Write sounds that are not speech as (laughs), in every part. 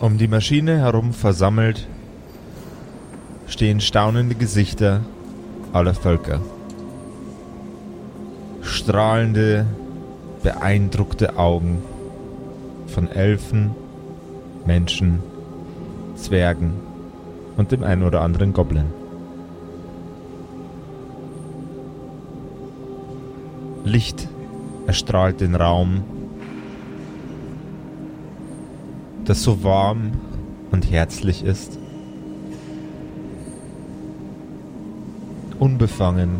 Um die Maschine herum versammelt stehen staunende Gesichter aller Völker. Strahlende, beeindruckte Augen von Elfen, Menschen, Zwergen und dem einen oder anderen Goblin. Licht erstrahlt den Raum, das so warm und herzlich ist. Unbefangen.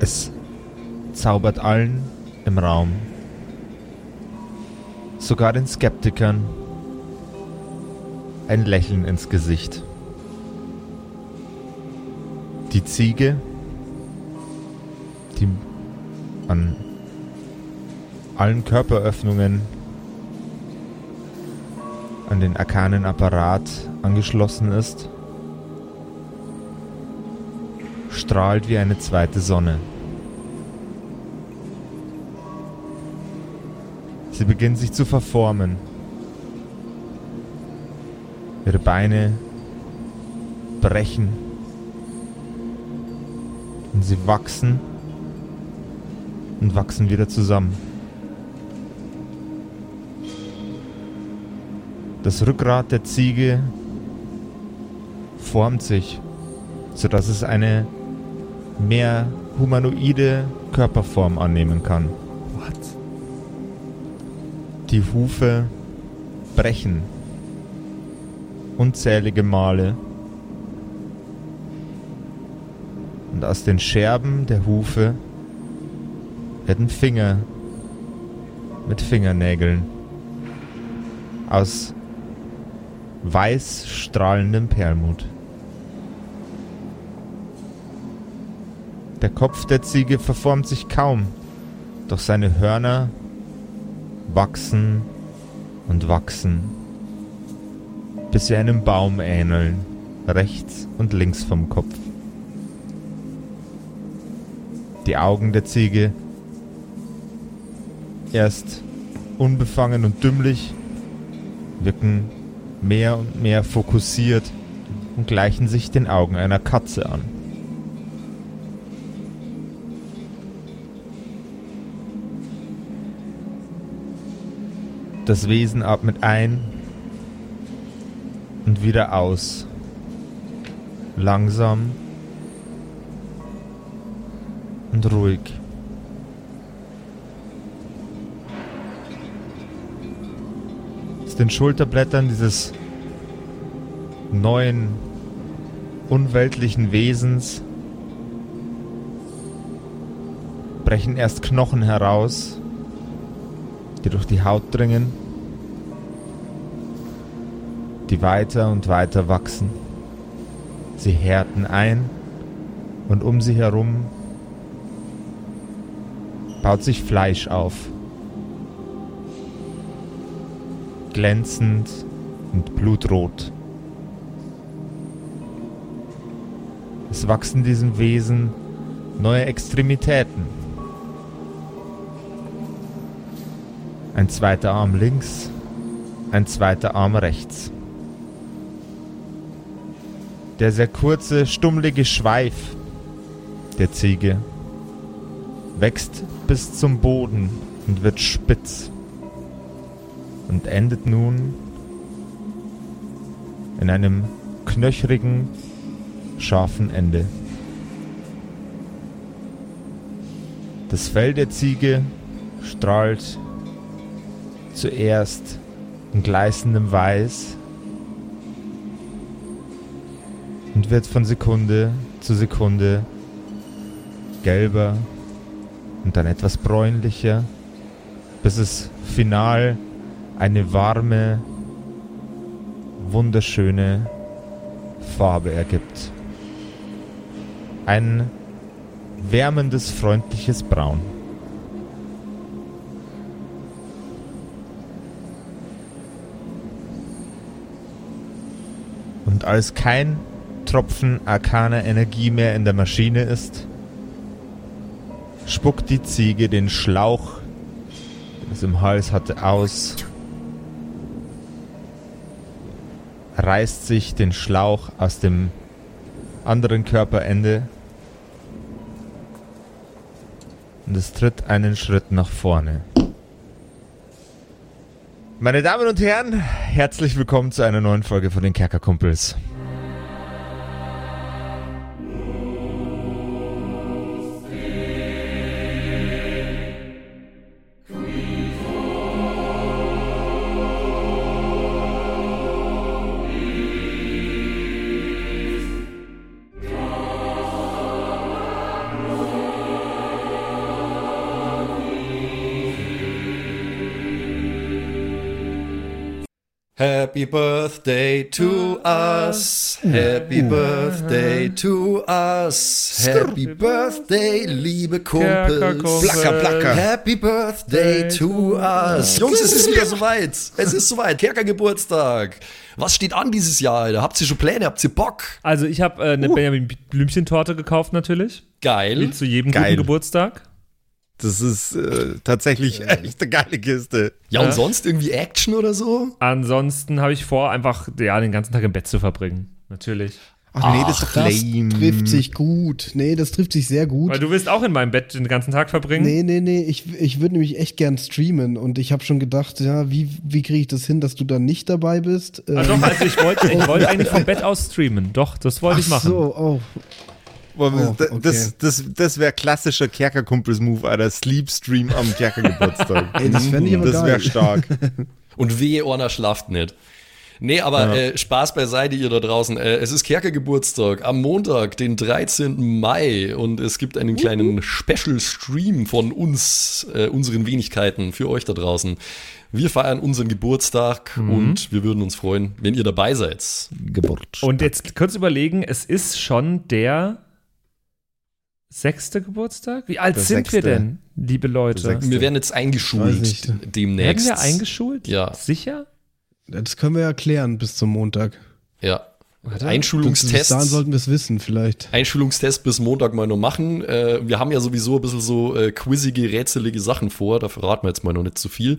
Es zaubert allen im Raum, sogar den Skeptikern, ein Lächeln ins Gesicht. Die Ziege, die an allen Körperöffnungen an den arkanen Apparat angeschlossen ist, strahlt wie eine zweite Sonne. Sie beginnt sich zu verformen. Ihre Beine brechen und sie wachsen und wachsen wieder zusammen. Das Rückgrat der Ziege formt sich, sodass es eine mehr humanoide Körperform annehmen kann. What? Die Hufe brechen unzählige Male und aus den Scherben der Hufe werden Finger mit Fingernägeln aus weiß strahlendem Perlmut. Der Kopf der Ziege verformt sich kaum, doch seine Hörner wachsen und wachsen, bis sie einem Baum ähneln, rechts und links vom Kopf. Die Augen der Ziege erst unbefangen und dümmlich, wirken mehr und mehr fokussiert und gleichen sich den Augen einer Katze an. Das Wesen atmet ein und wieder aus. Langsam und ruhig. Aus den Schulterblättern dieses neuen, unweltlichen Wesens brechen erst Knochen heraus, die durch die Haut dringen, die weiter und weiter wachsen. Sie härten ein und um sie herum baut sich Fleisch auf. Glänzend und blutrot. Es wachsen diesem Wesen neue Extremitäten. Ein zweiter Arm links, ein zweiter Arm rechts. Der sehr kurze, stummlige Schweif der Ziege wächst bis zum Boden und wird spitz und endet nun in einem knöchrigen, scharfen Ende. Das Fell der Ziege strahlt zuerst in gleißendem Weiß und wird von Sekunde zu Sekunde gelber und dann etwas bräunlicher, bis es final eine warme, wunderschöne Farbe ergibt. Ein wärmendes, freundliches Braun. Und als kein Tropfen arkaner Energie mehr in der Maschine ist, spuckt die Ziege den Schlauch das im Hals hatte, aus, reißt sich den Schlauch aus dem anderen Körperende und es tritt einen Schritt nach vorne. Meine Damen und Herren, herzlich willkommen zu einer neuen Folge von den Kerkerkumpels. Happy Birthday to us. Happy Birthday to us. Happy Birthday, liebe Kumpels. Placker, placker. Happy Birthday to us. Jungs, es ist wieder soweit. Es ist soweit. Kerker Geburtstag. Was steht an dieses Jahr, Alter? Habt ihr schon Pläne? Habt ihr Bock? Also ich habe äh, eine Benjamin Blümchen-Torte gekauft natürlich. Geil. Wie zu jedem Geil. guten Geburtstag. Das ist äh, tatsächlich (laughs) echt eine geile Kiste. Ja, und Ja. sonst irgendwie Action oder so? Ansonsten habe ich vor, einfach ja, den ganzen Tag im Bett zu verbringen. Natürlich. Ach, nee, das doch Das trifft sich gut. Nee, das trifft sich sehr gut. Weil du willst auch in meinem Bett den ganzen Tag verbringen. Nee, nee, nee, ich, ich würde nämlich echt gern streamen und ich habe schon gedacht, ja, wie, wie kriege ich das hin, dass du dann nicht dabei bist? Ah, doch, also ich wollte ich wollte (laughs) eigentlich vom Bett aus streamen. Doch, das wollte ich machen. So, oh. Boah, Oh, das okay. das, das, das wäre klassischer Kerkerkumpels-Move, Alter. Sleep-Stream am Kerkergeburtstag. (laughs) Ey, das fänd ich aber Das wäre stark. (laughs) Und wehe, Orna schlaft nicht. Nee, aber äh, Spaß beiseite, ihr da draußen. Äh, es ist Kerker-Geburtstag am Montag, den 13. Mai. Und es gibt einen kleinen Special-Stream von uns, äh, unseren Wenigkeiten, für euch da draußen. Wir feiern unseren Geburtstag und wir würden uns freuen, wenn ihr dabei seid. Geburt. Und jetzt kurz überlegen, es ist schon der sechste Geburtstag? Wie alt Der sind wir sechste. denn, liebe Leute? Wir werden jetzt eingeschult nicht. Werden demnächst. wir eingeschult? Ja. Sicher? Das können wir ja klären bis zum Montag. Ja. Warte. Bis Einschulungstest. dahin sollten wir es wissen, vielleicht. Einschulungstest bis Montag mal noch machen. Äh, wir haben ja sowieso ein bisschen so äh, quizzige, rätselige Sachen vor. Da verraten wir jetzt mal noch nicht zu viel.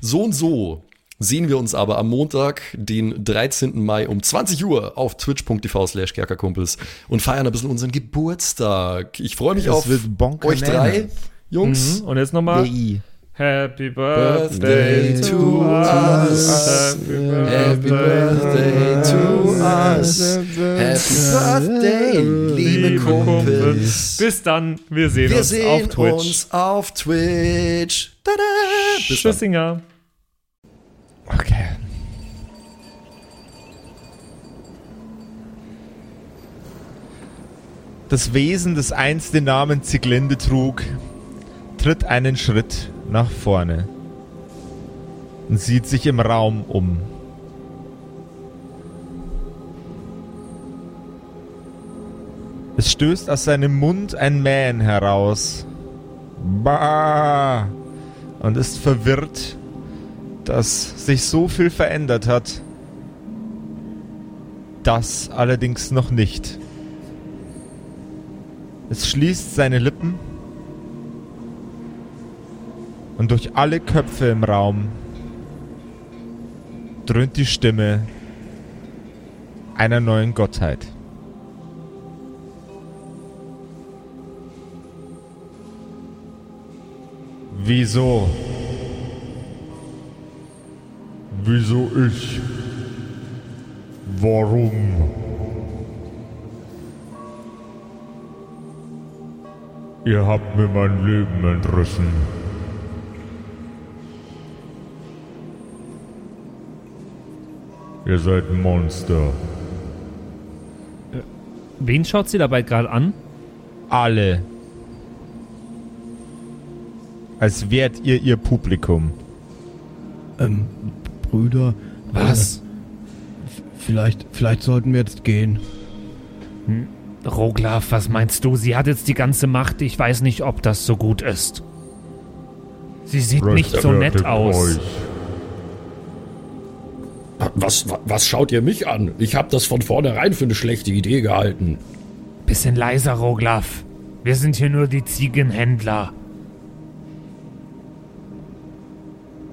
So und so sehen wir uns aber am Montag, den 13. Mai um 20 Uhr auf twitch.tv slash kerkerkumpels und feiern ein bisschen unseren Geburtstag. Ich freue mich Das auf euch drei, Jungs. Mhm. Und jetzt nochmal. Yay. Happy Birthday Birthday to us. us. Happy Birthday to us. Happy Birthday, liebe Kumpels. Bis dann. Wir sehen Wir uns sehen auf Twitch. uns auf Twitch. Tada! Bis dann. Okay. Das Wesen, das einst den Namen Zieglinde trug, tritt einen Schritt nach vorne und sieht sich im Raum um. Es stößt aus seinem Mund ein Mähen heraus. Bah! Und ist verwirrt, dass sich so viel verändert hat. Das allerdings noch nicht. Es schließt seine Lippen und durch alle Köpfe im Raum dröhnt die Stimme einer neuen Gottheit. Wieso? Wieso ich? Warum? Ihr habt mir mein Leben entrissen. Ihr seid Monster. Wen schaut sie dabei gerade an? Alle. Als wärt ihr ihr Publikum. Ähm, Brüder. Was? Äh, vielleicht, vielleicht sollten wir jetzt gehen. Roglaf, was meinst du? Sie hat jetzt die ganze Macht. Ich weiß nicht, ob das so gut ist. Sie sieht nicht so nett aus. Was, wa- was schaut ihr mich an? Ich habe das von vornherein für eine schlechte Idee gehalten. Bisschen leiser, Roglaf. Wir sind hier nur die Ziegenhändler.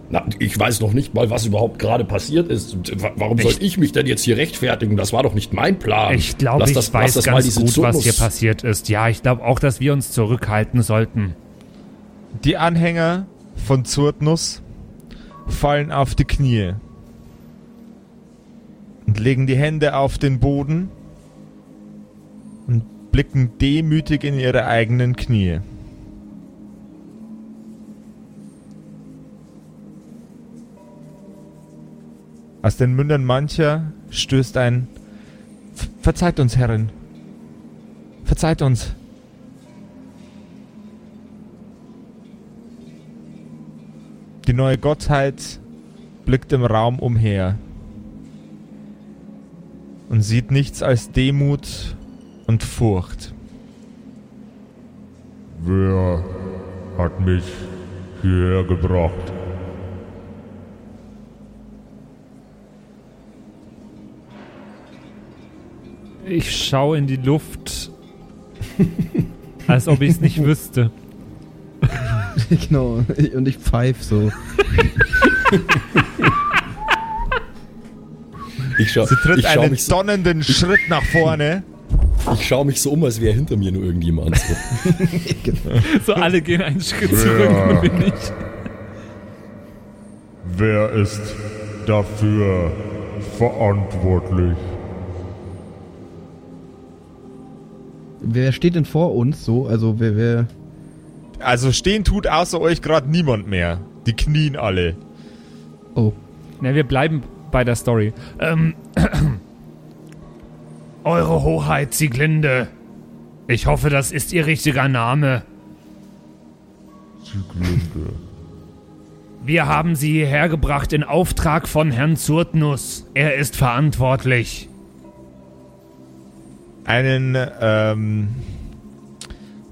Na, ich weiß noch nicht mal, was überhaupt gerade passiert ist. Warum soll ich mich denn jetzt hier rechtfertigen? Das war doch nicht mein Plan. Ich glaube, ich das, weiß ganz gut, was hier passiert ist. Ja, ich glaube auch, dass wir uns zurückhalten sollten. Die Anhänger von Zurtnus fallen auf die Knie und legen die Hände auf den Boden und blicken demütig in ihre eigenen Knie. Aus den Mündern mancher stößt ein Verzeiht uns, Herrin. Verzeiht uns. Die neue Gottheit blickt im Raum umher und sieht nichts als Demut und Furcht. Wer hat mich hierher gebracht? Ich schaue in die Luft, als ob ich es nicht wüsste. (laughs) genau, und ich pfeife so. ich schau, Sie tritt ich einen mich so, donnenden Schritt nach vorne. Ich schaue mich so um, als wäre hinter mir nur irgendjemand. So, (laughs) so alle gehen einen Schritt wer, zurück und bin ich. Wer ist dafür verantwortlich? Wer steht denn vor uns so? Also wer, wer. Also stehen tut außer euch gerade niemand mehr. Die knien alle. Oh. Na, wir bleiben bei der Story. Ähm. (clears throat) Eure Hoheit Sieglinde. Ich hoffe, das ist Ihr richtiger Name. Sieglinde. Wir haben Sie hierher gebracht in Auftrag von Herrn Zurtnus. Er ist verantwortlich einen, ähm,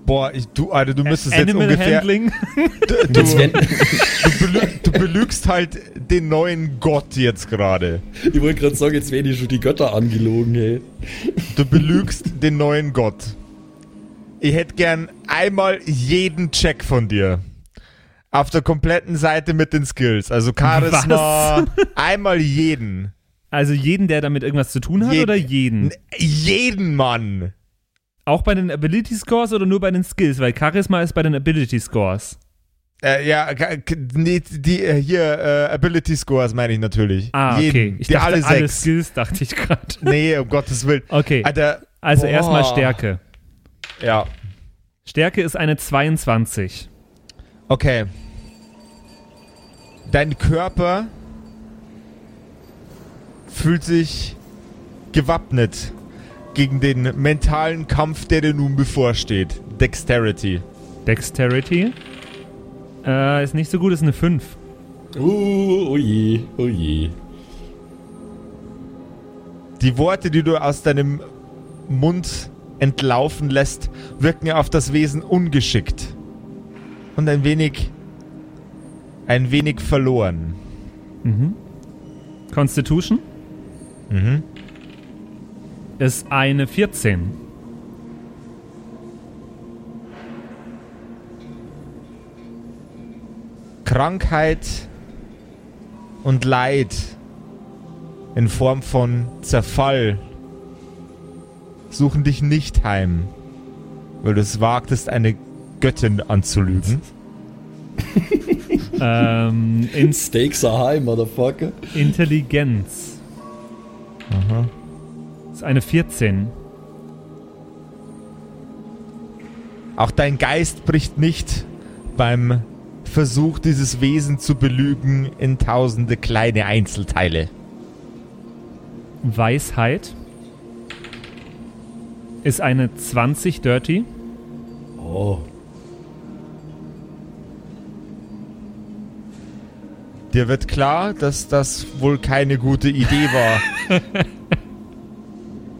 Boah, ich, du, Alter, du müsstest Animal jetzt ungefähr. Handling. (laughs) Du, du, du, belü du, belügst halt den neuen Gott jetzt gerade. Ich wollte gerade sagen, jetzt werden die schon die Götter angelogen, ey. Du belügst den neuen Gott. Ich hätte gern einmal jeden Check von dir. Auf der kompletten Seite mit den Skills. Also (laughs) Charisma. Was? Einmal jeden. Also jeden, der damit irgendwas zu tun hat, Je oder jeden? Jeden, Mann! Auch bei den Ability Scores oder nur bei den Skills? Weil Charisma ist bei den Ability Scores. Äh, ja, nee, die äh, hier äh, Ability Scores meine ich natürlich. Ah, Jeden. okay. Ich die dachte, alle, alle Skills dachte ich gerade. (laughs) Nee, um Gottes Willen. Okay. Alter, also erstmal Stärke. Ja. Stärke ist eine 22. Okay. Dein Körper fühlt sich gewappnet gegen den mentalen Kampf, der dir nun bevorsteht. Dexterity. Dexterity? Äh, ist nicht so gut, ist eine 5. Uh, oh je, oh je. Die Worte, die du aus deinem Mund entlaufen lässt, wirken auf das Wesen ungeschickt. Und ein wenig. ein wenig verloren. Mhm. Constitution? Mhm. Ist eine 14. Krankheit und Leid in Form von Zerfall suchen dich nicht heim, weil du es wagtest, eine Göttin anzulügen. (laughs) ähm, in Stakes are high, Motherfucker. Intelligenz. Aha. Das ist eine 14. Auch dein Geist bricht nicht beim Versuch, dieses Wesen zu belügen in tausende kleine Einzelteile. Weisheit ist eine 20 Dirty. Oh. Dir wird klar, dass das wohl keine gute Idee war.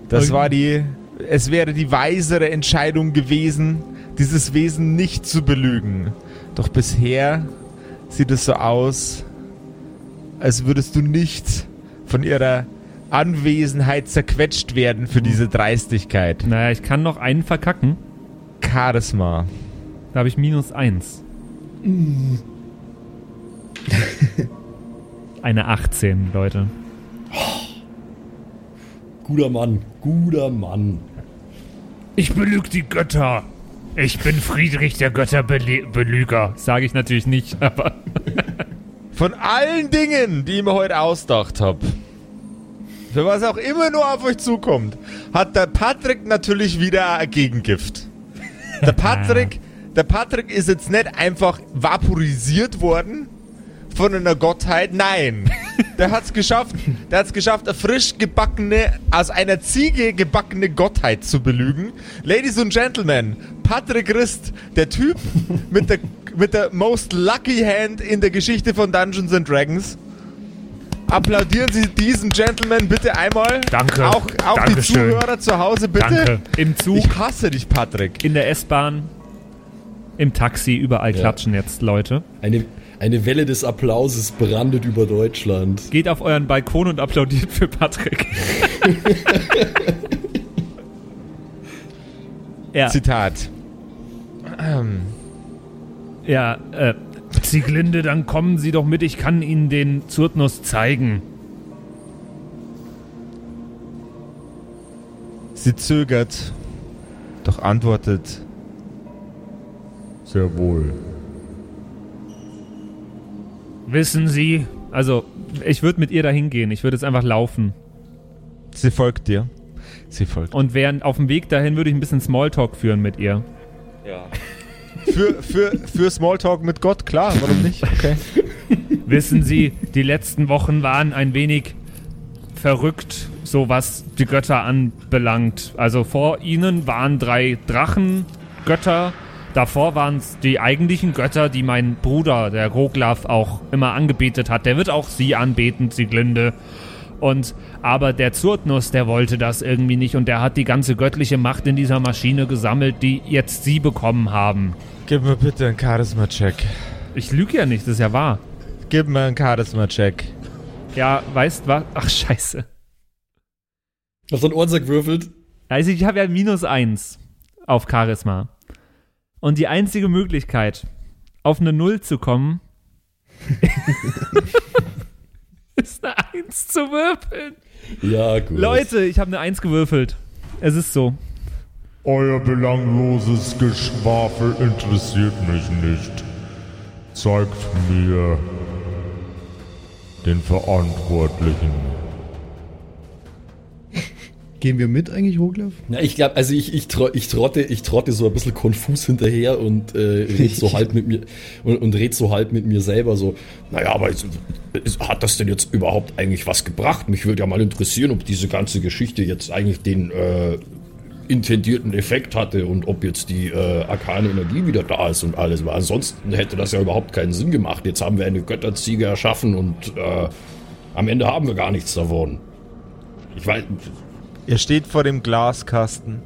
Das war die. Es wäre die weisere Entscheidung gewesen, dieses Wesen nicht zu belügen. Doch bisher sieht es so aus, als würdest du nicht von ihrer Anwesenheit zerquetscht werden für diese Dreistigkeit. Naja, ich kann noch einen verkacken. Charisma. Da habe ich minus eins. (laughs) Eine 18, Leute. Guter Mann, guter Mann. Ich belüge die Götter. Ich bin Friedrich der Götterbelüger. Sage ich natürlich nicht, (laughs) aber. Von allen Dingen, die ich mir heute ausgedacht habe, für was auch immer nur auf euch zukommt, hat der Patrick natürlich wieder ein Gegengift. Der (laughs) Patrick, der Patrick ist jetzt nicht einfach vaporisiert worden von einer Gottheit. Nein, (laughs) der hat's geschafft. Der hat's geschafft, eine frisch gebackene, aus einer Ziege gebackene Gottheit zu belügen. Ladies and Gentlemen, Patrick Rist, der Typ (laughs) mit der mit der most lucky hand in der Geschichte von Dungeons and Dragons. Applaudieren Sie diesem Gentleman bitte einmal. Danke. Auch, auch die. Zuhörer zu Hause bitte. Danke. Im Zug, Ich hasse dich, Patrick. in der S-Bahn, im Taxi, überall Ja. klatschen jetzt Leute. Eine, eine Welle des Applauses brandet über Deutschland. Geht auf euren Balkon und applaudiert für Patrick. (laughs) ja, Zitat. Ähm, ja, äh, Zieglinde, dann kommen Sie doch mit, ich kann Ihnen den Zurtnus zeigen. sie zögert, doch antwortet. Sehr wohl. Wissen Sie, also, ich würde mit ihr dahin gehen, ich würde jetzt einfach laufen. Sie folgt dir. Sie folgt. Und während auf dem Weg dahin würde ich ein bisschen Smalltalk führen mit ihr. Für, für, für Smalltalk mit Gott, klar, warum nicht? Okay. (laughs) Wissen Sie, die letzten Wochen waren ein wenig verrückt, so was die Götter anbelangt. Also vor ihnen waren drei Drachengötter. Davor waren es die eigentlichen Götter, die mein Bruder, der Roglaf, auch immer angebetet hat. Der wird auch sie anbeten, Sieglinde. Und aber der Zurtnus, der wollte das irgendwie nicht und der hat die ganze göttliche Macht in dieser Maschine gesammelt, die jetzt sie bekommen haben. Gib mir bitte einen Charisma-Check. Ich lüge ja nicht, das ist ja wahr. Gib mir einen Charisma-Check. Ja, weißt was? Ach, scheiße. Hast du einen Ohrensack gewürfelt? Also ich habe ja minus eins auf Charisma. Und die einzige Möglichkeit, auf eine Null zu kommen, (laughs) ist eine Eins zu würfeln. Ja, gut. Leute, ich habe eine Eins gewürfelt. Es ist so. Euer belangloses Geschwafel interessiert mich nicht. Zeigt mir den Verantwortlichen. Gehen wir mit eigentlich, Hoglaf? Na, ich glaube, also ich, ich, tro ich, trotte, ich trotte so ein bisschen konfus hinterher und äh, red so (laughs) halb mit mir und, und red so halb mit mir selber so, naja, aber es, es, hat das denn jetzt überhaupt eigentlich was gebracht? Mich würde ja mal interessieren, ob diese ganze Geschichte jetzt eigentlich den äh, intendierten Effekt hatte und ob jetzt die äh, arkane Energie wieder da ist und alles. Weil ansonsten hätte das ja überhaupt keinen Sinn gemacht. Jetzt haben wir eine Götterziege erschaffen und äh, am Ende haben wir gar nichts davon. Ich weiß, Ihr steht vor dem Glaskasten.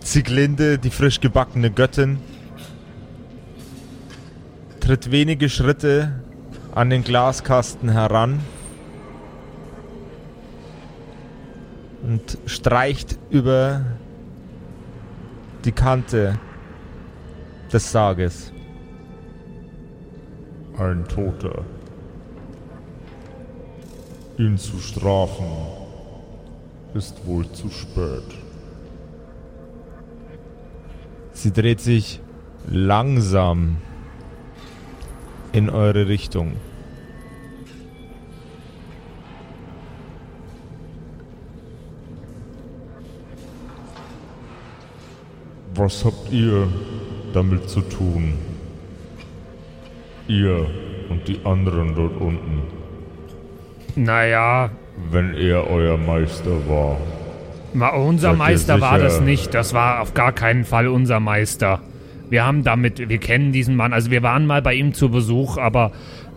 Zieglinde, die frisch gebackene Göttin, tritt wenige Schritte an den Glaskasten heran und streicht über die Kante des Sarges. Ein Toter. Ihn zu strafen ist wohl zu spät. Sie dreht sich langsam in eure Richtung. Was habt ihr damit zu tun? Ihr und die anderen dort unten, Naja, wenn er euer Meister war. ma, unser Seid Meister war das nicht. Das war auf gar keinen Fall unser Meister. Wir haben damit, wir kennen diesen Mann. Also wir waren mal bei ihm zu Besuch, aber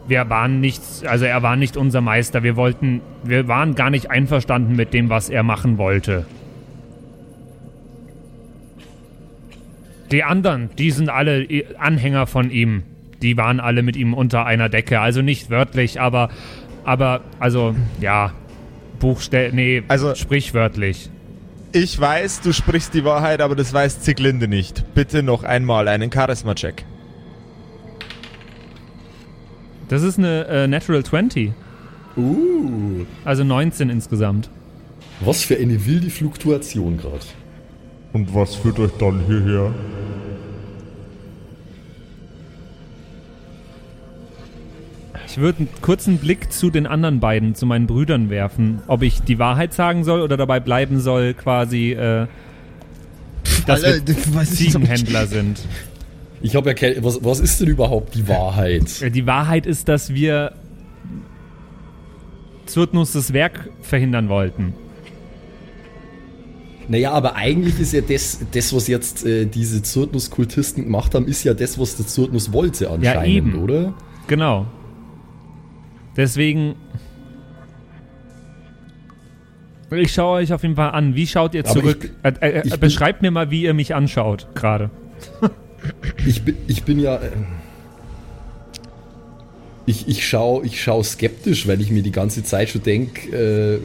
wir waren nicht, also er war nicht unser Meister. Wir wollten, wir waren gar nicht einverstanden mit dem, was er machen wollte. Die anderen, die sind alle Anhänger von ihm. Die waren alle mit ihm unter einer Decke. Also nicht wörtlich, aber, aber, also, ja, Buchstell, nee, Also- sprichwörtlich. Ich weiß, du sprichst die Wahrheit, aber das weiß Zieglinde nicht. Bitte noch einmal einen Charisma-Check. Das ist eine äh, Natural 20. Uh, Also 19 insgesamt. was für eine wilde Fluktuation gerade. Und was führt euch dann hierher? Ich würde einen kurzen Blick zu den anderen beiden, zu meinen Brüdern werfen. Ob ich die Wahrheit sagen soll oder dabei bleiben soll, quasi, äh, dass Alter, wir Ziegenhändler sind. Ich habe ja. Was, was ist denn überhaupt die Wahrheit? Äh, Die Wahrheit ist, dass wir Zurtnus das Werk verhindern wollten. Naja, aber eigentlich ist ja das, das was jetzt äh, diese Zurtnus-Kultisten gemacht haben, ist ja das, was der Zurtnus wollte anscheinend, eben. oder? Genau. Deswegen. Ich schaue euch auf jeden Fall an. Wie schaut ihr Aber zurück? ich äh, äh, ich bin- beschreibt mir mal, wie ihr mich anschaut gerade. Ich bin, ich bin ja. äh, Ich, ich schaue ich schau skeptisch, weil ich mir die ganze Zeit schon denke, äh,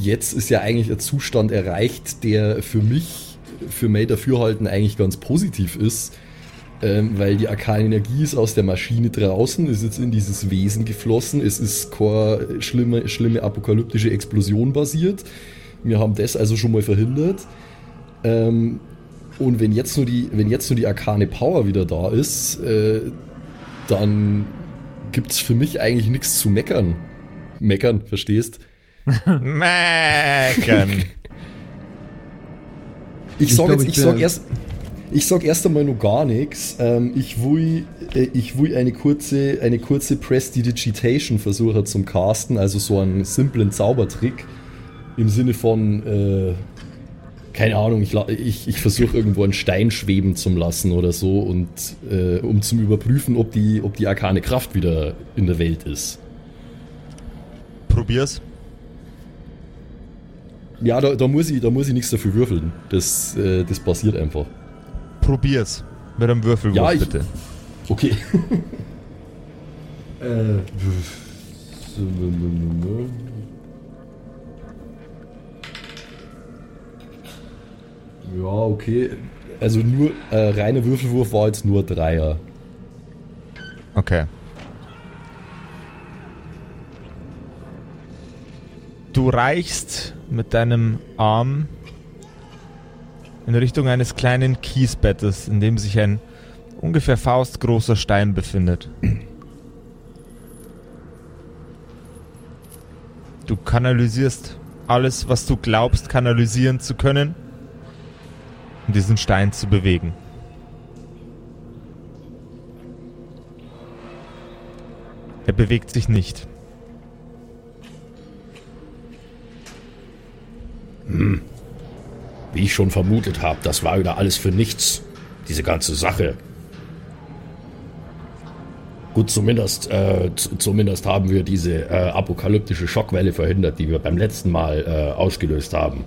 jetzt ist ja eigentlich ein Zustand erreicht, der für mich, für mein Dafürhalten eigentlich ganz positiv ist. Ähm, weil die arkane Energie ist aus der Maschine draußen, ist jetzt in dieses Wesen geflossen, es ist keine schlimme, schlimme apokalyptische Explosion basiert. Wir haben das also schon mal verhindert. Ähm, und wenn jetzt nur die, wenn jetzt nur die arkane Power wieder da ist, äh, dann gibt's für mich eigentlich nichts zu meckern. Meckern, verstehst? (laughs) Meckern. Ich Ich sag glaub, jetzt, ich ich sag wär- erst, ich sag erst einmal noch gar nichts. Ähm, ich will, äh, ich will eine kurze, eine kurze Prestidigitation versuchen zum Casten, also so einen simplen Zaubertrick im Sinne von, äh, keine Ahnung, ich, ich, ich versuche irgendwo einen Stein schweben zu lassen oder so und äh, um zum überprüfen, ob die, ob die arkane Kraft wieder in der Welt ist. Probier's. Ja, da, da muss ich, da muss ich nichts dafür würfeln. Das, äh, das passiert einfach. Probier's. Mit einem Würfelwurf, Ja, ich- bitte. Okay. (laughs) äh. Ja, okay. Also nur äh, reiner Würfelwurf war jetzt nur Dreier. Okay. Du reichst mit deinem Arm in Richtung eines kleinen Kiesbettes, in dem sich ein ungefähr faustgroßer Stein befindet. Du kanalisierst alles, was du glaubst, kanalisieren zu können, um diesen Stein zu bewegen. Er bewegt sich nicht. Wie ich schon vermutet habe, das war wieder alles für nichts. Diese ganze Sache. Gut, zumindest, äh, zumindest haben wir diese äh, apokalyptische Schockwelle verhindert, die wir beim letzten Mal äh, ausgelöst haben.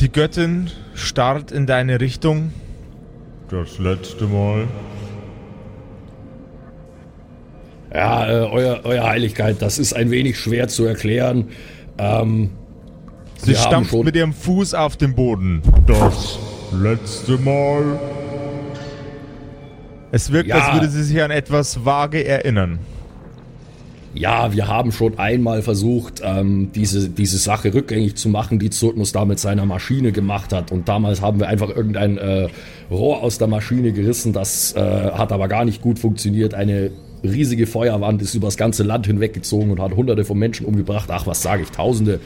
Die Göttin starrt in deine Richtung. Das letzte Mal. Ja, äh, euer, euer Heiligkeit, das ist ein wenig schwer zu erklären. Ähm, Sie haben stampft schon- mit ihrem Fuß auf den Boden. Das letzte Mal. Es wirkt, Ja. als würde sie sich an etwas vage erinnern. Ja, wir haben schon einmal versucht, ähm, diese, diese Sache rückgängig zu machen, die Zurtnus da mit seiner Maschine gemacht hat. Und damals haben wir einfach irgendein äh, Rohr aus der Maschine gerissen. Das äh, hat aber gar nicht gut funktioniert. Eine riesige Feuerwand ist übers ganze Land hinweggezogen und hat hunderte von Menschen umgebracht. Ach, was sage ich, tausende.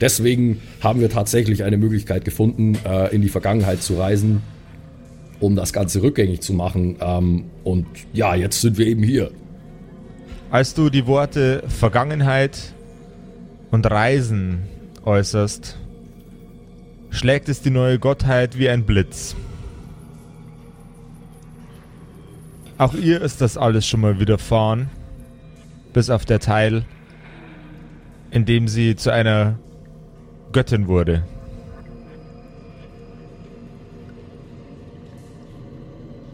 Deswegen haben wir tatsächlich eine Möglichkeit gefunden, äh, in die Vergangenheit zu reisen, um das Ganze rückgängig zu machen. Ähm, und ja, jetzt sind wir eben hier. Als du die Worte Vergangenheit und Reisen äußerst, schlägt es die neue Gottheit wie ein Blitz. Auch ihr ist das alles schon mal widerfahren, bis auf der Teil, in dem sie zu einer Göttin wurde.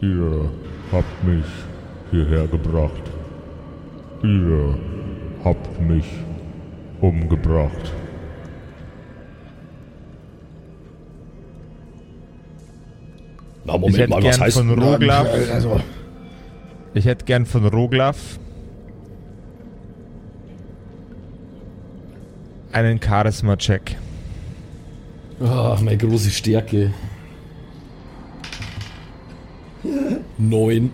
Ihr habt mich hierher gebracht. Ihr habt mich umgebracht. Na, ich Moment hätte mal, was gern heißt von Roglaf, Also, ich hätte gern von Roglaf einen Charisma-Check. ah, meine große Stärke. Neun.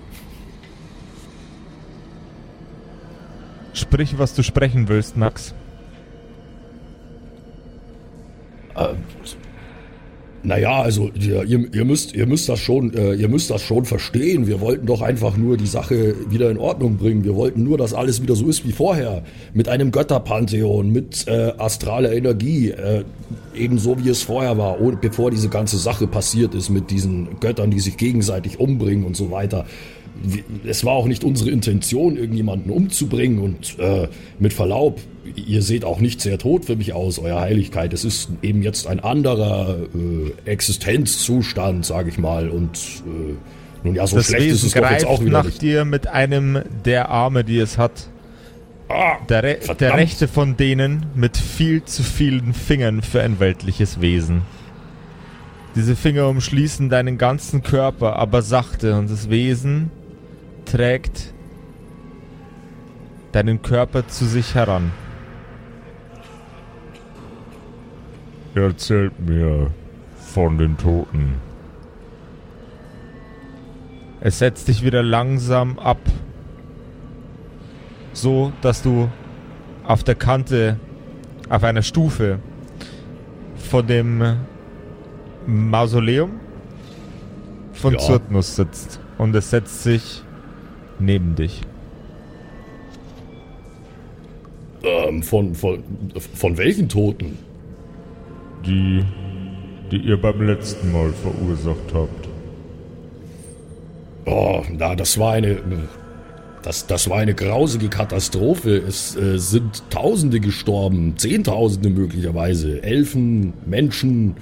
Sprich, was du sprechen willst, Max. Naja, also ihr, ihr, müsst, ihr, müsst das schon, äh, ihr müsst das schon verstehen. Wir wollten doch einfach nur die Sache wieder in Ordnung bringen. Wir wollten nur, dass alles wieder so ist wie vorher. Mit einem Götterpantheon, mit äh, astraler Energie. Äh, ebenso wie es vorher war, ohne, bevor diese ganze Sache passiert ist mit diesen Göttern, die sich gegenseitig umbringen und so weiter. Es war auch nicht unsere Intention, irgendjemanden umzubringen und äh, mit Verlaub, ihr seht auch nicht sehr tot für mich aus, Euer Heiligkeit. Es ist eben jetzt ein anderer äh, Existenzzustand, sage ich mal. Und äh, nun ja, so das schlecht ist Wesen es doch jetzt greift auch wieder nach nicht. dir mit einem der Arme, die es hat. Ah, Der, Re der Verdammt. rechte von denen mit viel zu vielen Fingern für ein weltliches Wesen. Diese Finger umschließen deinen ganzen Körper, aber sachte und das Wesen trägt deinen Körper zu sich heran. Erzählt mir von den Toten. Es setzt dich wieder langsam ab. So, dass du auf der Kante, auf einer Stufe von dem Mausoleum von Ja. Zurtnus sitzt. Und es setzt sich neben dich. ähm, von, von, von welchen Toten? Die, die ihr beim letzten Mal verursacht habt. Oh, na, das war eine. Das, das war eine grausige Katastrophe. Es äh, sind Tausende gestorben, Zehntausende möglicherweise. Elfen, Menschen,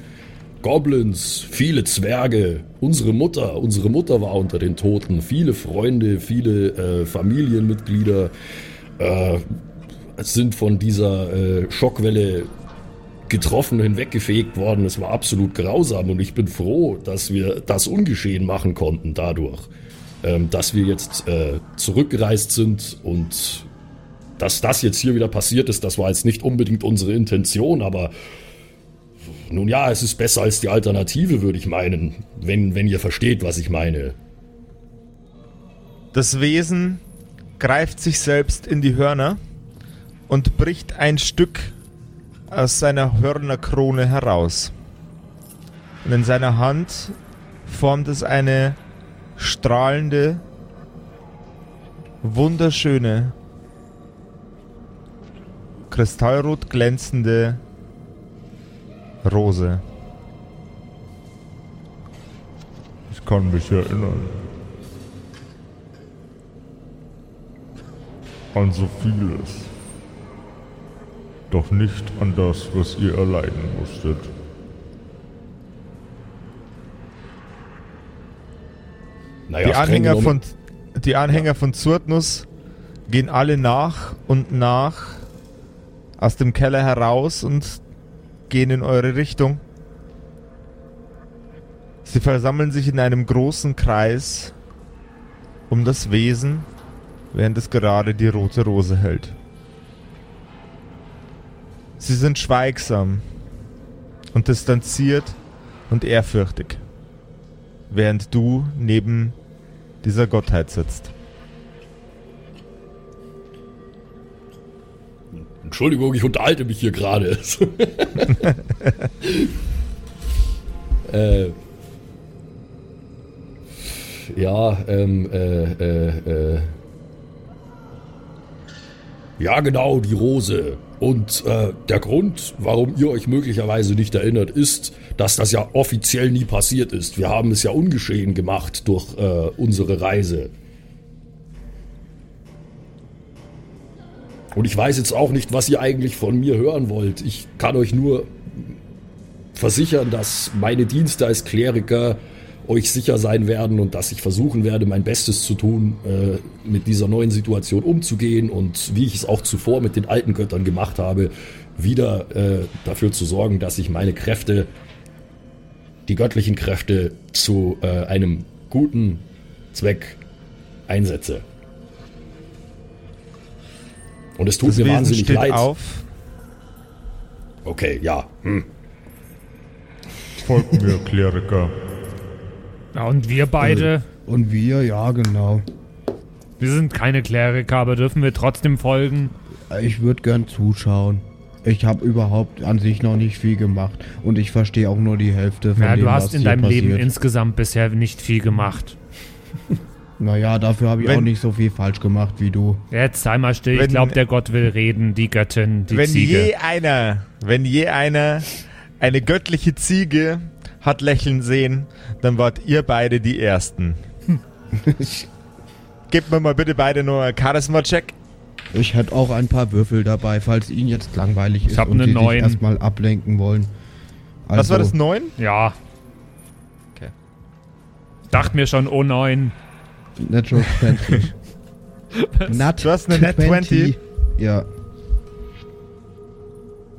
Goblins, viele Zwerge. Unsere Mutter, unsere Mutter war unter den Toten. Viele Freunde, viele äh, Familienmitglieder äh, sind von dieser äh, Schockwelle getroffen, hinweggefegt worden. Es war absolut grausam und ich bin froh, dass wir das ungeschehen machen konnten dadurch. Ähm, dass wir jetzt äh, zurückgereist sind und dass das jetzt hier wieder passiert ist, das war jetzt nicht unbedingt unsere Intention, aber nun ja, es ist besser als die Alternative, würde ich meinen, wenn, wenn ihr versteht, was ich meine. Das Wesen greift sich selbst in die Hörner und bricht ein Stück aus seiner Hörnerkrone heraus. Und in seiner Hand formt es eine strahlende, wunderschöne, kristallrot glänzende Rose. Ich kann mich erinnern. An so vieles. Doch nicht an das, was ihr erleiden musstet. Naja, Die Anhänger von die Anhänger von Zurtnus gehen alle nach und nach aus dem Keller heraus und gehen in eure Richtung. Sie versammeln sich in einem großen Kreis um das Wesen, während es gerade die rote Rose hält. Sie sind schweigsam und distanziert und ehrfürchtig, während du neben dieser Gottheit sitzt. Entschuldigung, ich unterhalte mich hier gerade. (laughs) äh, ja, ähm, äh, äh, äh. Ja, genau, die Rose. Und äh, der Grund, warum ihr euch möglicherweise nicht erinnert, ist, dass das ja offiziell nie passiert ist. Wir haben es ja ungeschehen gemacht durch äh, unsere Reise. Und ich weiß jetzt auch nicht, was ihr eigentlich von mir hören wollt. Ich kann euch nur versichern, dass meine Dienste als Kleriker euch sicher sein werden und dass ich versuchen werde, mein Bestes zu tun, äh, mit dieser neuen Situation umzugehen und wie ich es auch zuvor mit den alten Göttern gemacht habe, wieder äh, dafür zu sorgen, dass ich meine Kräfte die göttlichen Kräfte zu äh, einem guten Zweck einsetze. Und es tut Das mir Wesen wahnsinnig steht leid. auf. Okay, ja. Hm. Folgt mir, Kleriker. Ja, und wir beide, Und wir, ja, genau. wir sind keine Kleriker, aber dürfen wir trotzdem folgen? Ich würde gern zuschauen. Ich habe überhaupt an sich noch nicht viel gemacht und ich verstehe auch nur die Hälfte von Ja, dem, du hast was in hier deinem passiert. Leben insgesamt bisher nicht viel gemacht. (laughs) Naja, dafür habe ich Wenn- auch nicht so viel falsch gemacht wie du. Jetzt sei mal still, ich Wenn- glaube, der Gott will reden, die Göttin, die wenn Ziege. je einer, wenn je einer eine göttliche Ziege hat lächeln sehen, dann wart ihr beide die Ersten. (laughs) Gebt mir mal bitte beide nur einen Charisma-Check. Ich hätte auch ein paar Würfel dabei, falls Ihnen jetzt langweilig ist hab und eine Sie sich Neun. erstmal ablenken wollen. Also, Was war das, neun? Ja. Okay. Dacht mir schon, oh nein. Natural 20. Nat Du hast eine Nat 20? Ja.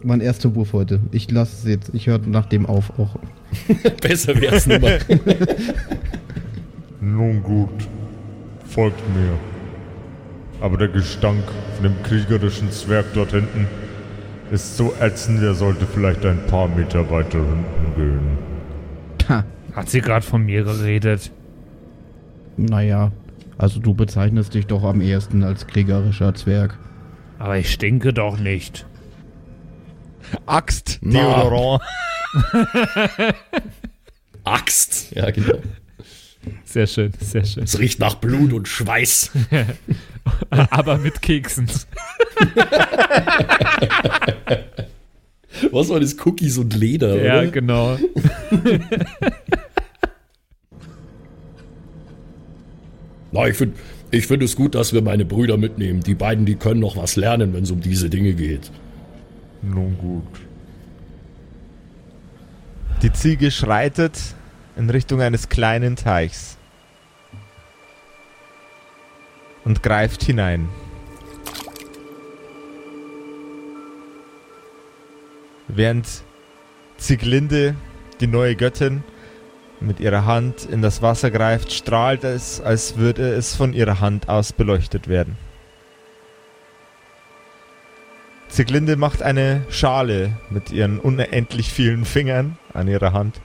Mein erster Wurf heute. Ich lasse es jetzt. Ich höre nach dem auf auch. (laughs) Besser wär's nimmer. (laughs) Nun gut, folgt mir. Aber der Gestank von dem kriegerischen Zwerg dort hinten ist so ätzend, er sollte vielleicht ein paar Meter weiter hinten gehen. Ha. Hat sie gerade von mir geredet? Naja. Also du bezeichnest dich doch am ehesten als kriegerischer Zwerg. Aber ich stinke doch nicht. Axt. Deodorant. (laughs) Axt. Ja, genau. Sehr schön, sehr schön. Es riecht nach Blut und Schweiß. (laughs) Aber mit Keksen. (laughs) Was war das? Cookies und Leder, Ja, oder? genau. Na, ich finde ich find es gut, dass wir meine Brüder mitnehmen. Die beiden, die können noch was lernen, wenn es um diese Dinge geht. Nun gut. Die Ziege schreitet in Richtung eines kleinen Teichs und greift hinein. Während Zieglinde, die neue Göttin, mit ihrer Hand in das Wasser greift, strahlt es, als würde es von ihrer Hand aus beleuchtet werden. Zieglinde macht eine Schale mit ihren unendlich vielen Fingern an ihrer Hand.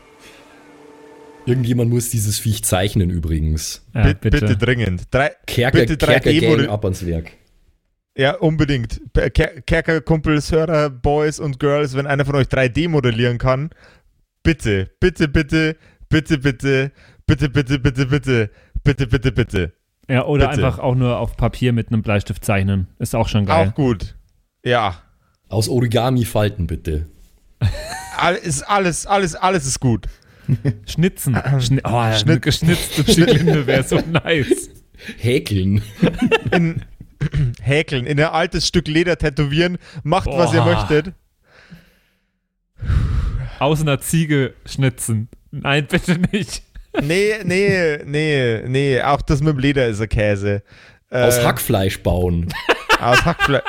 Irgendjemand muss dieses Viech zeichnen übrigens. Ja, Bitte, bitte dringend. Drei, Kerker, Bitte drei Kerker Gang ab ans Werk. ja, unbedingt. Ker- Kerkerkumpels, Hörer, Boys und Girls, wenn einer von euch 3D modellieren kann, bitte, bitte, bitte, bitte, bitte, bitte, bitte, bitte, bitte, bitte, bitte, bitte. Ja, oder Bitte. einfach auch nur auf Papier mit einem Bleistift zeichnen. Ist auch schon geil. Auch gut. Ja. Aus Origami falten, bitte. Alles, alles, alles, alles ist gut. (laughs) Schnitzen. Schni oh, eine Schnitt- geschnitzte Ziglinde wäre so nice. (laughs) Häkeln. (laughs) In (clears throat) Häkeln, in ein altes Stück Leder tätowieren, macht, was ihr Boah. möchtet. Aus einer Ziege schnitzen. Nein, bitte nicht. Nee, nee, nee, nee, auch das mit dem Leder ist ein Käse. Äh, Aus Hackfleisch bauen. Aus Hackfleisch.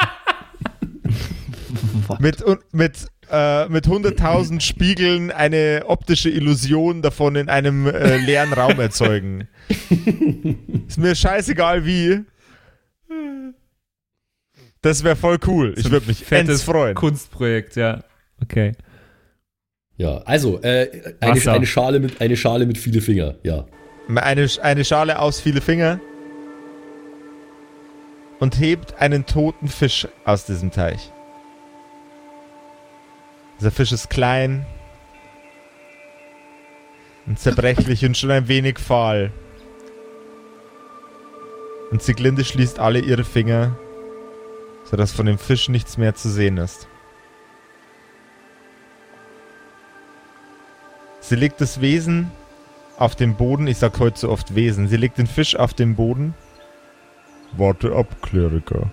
mit, mit, äh, mit 100.000 Spiegeln eine optische Illusion davon in einem äh, leeren Raum erzeugen. Ist mir scheißegal wie. Das wäre voll cool. Ich würde mich Fettes freuen. Kunstprojekt, ja. Okay. Ja, also, äh, eine, eine, Schale mit, eine Schale mit viele Finger, ja. Eine, eine Schale aus viele Finger und hebt einen toten Fisch aus diesem Teich. Dieser Fisch ist klein und zerbrechlich und schon ein wenig fahl. Und Sieglinde schließt alle ihre Finger, sodass von dem Fisch nichts mehr zu sehen ist. Sie legt das Wesen auf den Boden. Ich sag heute so oft Wesen. Sie legt den Fisch auf den Boden. Warte ab, Kleriker.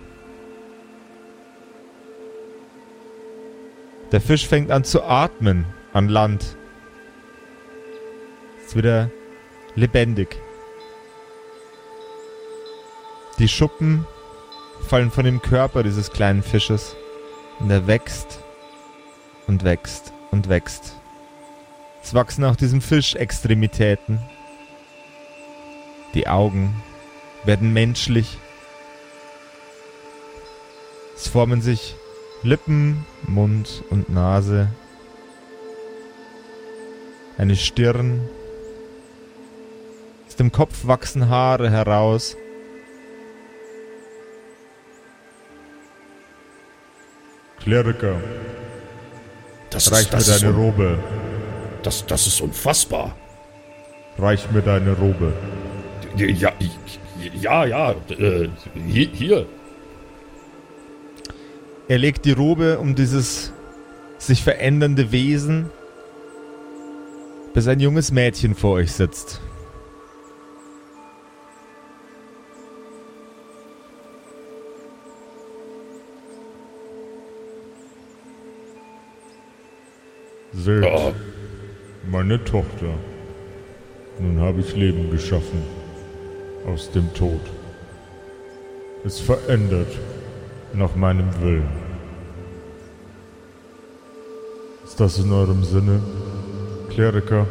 Der Fisch fängt an zu atmen an Land. Ist wieder lebendig. Die Schuppen fallen von dem Körper dieses kleinen Fisches. Und er wächst und wächst und wächst. Es wachsen auch diesem Fisch Extremitäten. Die Augen werden menschlich. Es formen sich Lippen, Mund und Nase. Eine Stirn. Aus dem Kopf wachsen Haare heraus. Kleriker, Das, reich ist, mir deine Robe. Das, das ist unfassbar. Reich mir deine Robe. Ja, ja, ja, äh, hier. Er legt die Robe um dieses sich verändernde Wesen, bis ein junges Mädchen vor euch sitzt. Seht, Ja. Meine Tochter. Nun habe ich Leben geschaffen. Aus dem Tod. Es verändert nach meinem Willen. Ist das in eurem Sinne, Kleriker?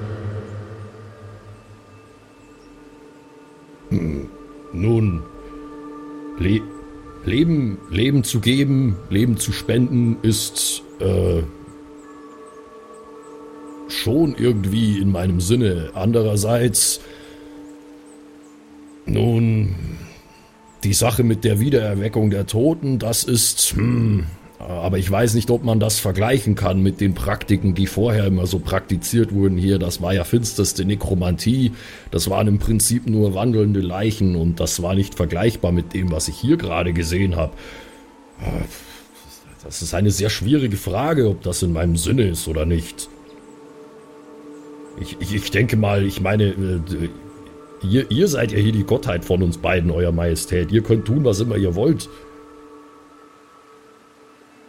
Nun, Le Leben, Leben zu geben, Leben zu spenden, ist äh, schon irgendwie in meinem Sinne. Andererseits, nun, die Sache mit der Wiedererweckung der Toten, das ist, hm, aber ich weiß nicht, ob man das vergleichen kann mit den Praktiken, die vorher immer so praktiziert wurden hier. Das war ja finsterste Nekromantie. Das waren im Prinzip nur wandelnde Leichen und das war nicht vergleichbar mit dem, was ich hier gerade gesehen habe. Äh, Das ist eine sehr schwierige Frage, ob das in meinem Sinne ist oder nicht. Ich, ich, ich denke mal, ich meine, äh, ihr, ihr seid ja hier die Gottheit von uns beiden, Euer Majestät. Ihr könnt tun, was immer ihr wollt.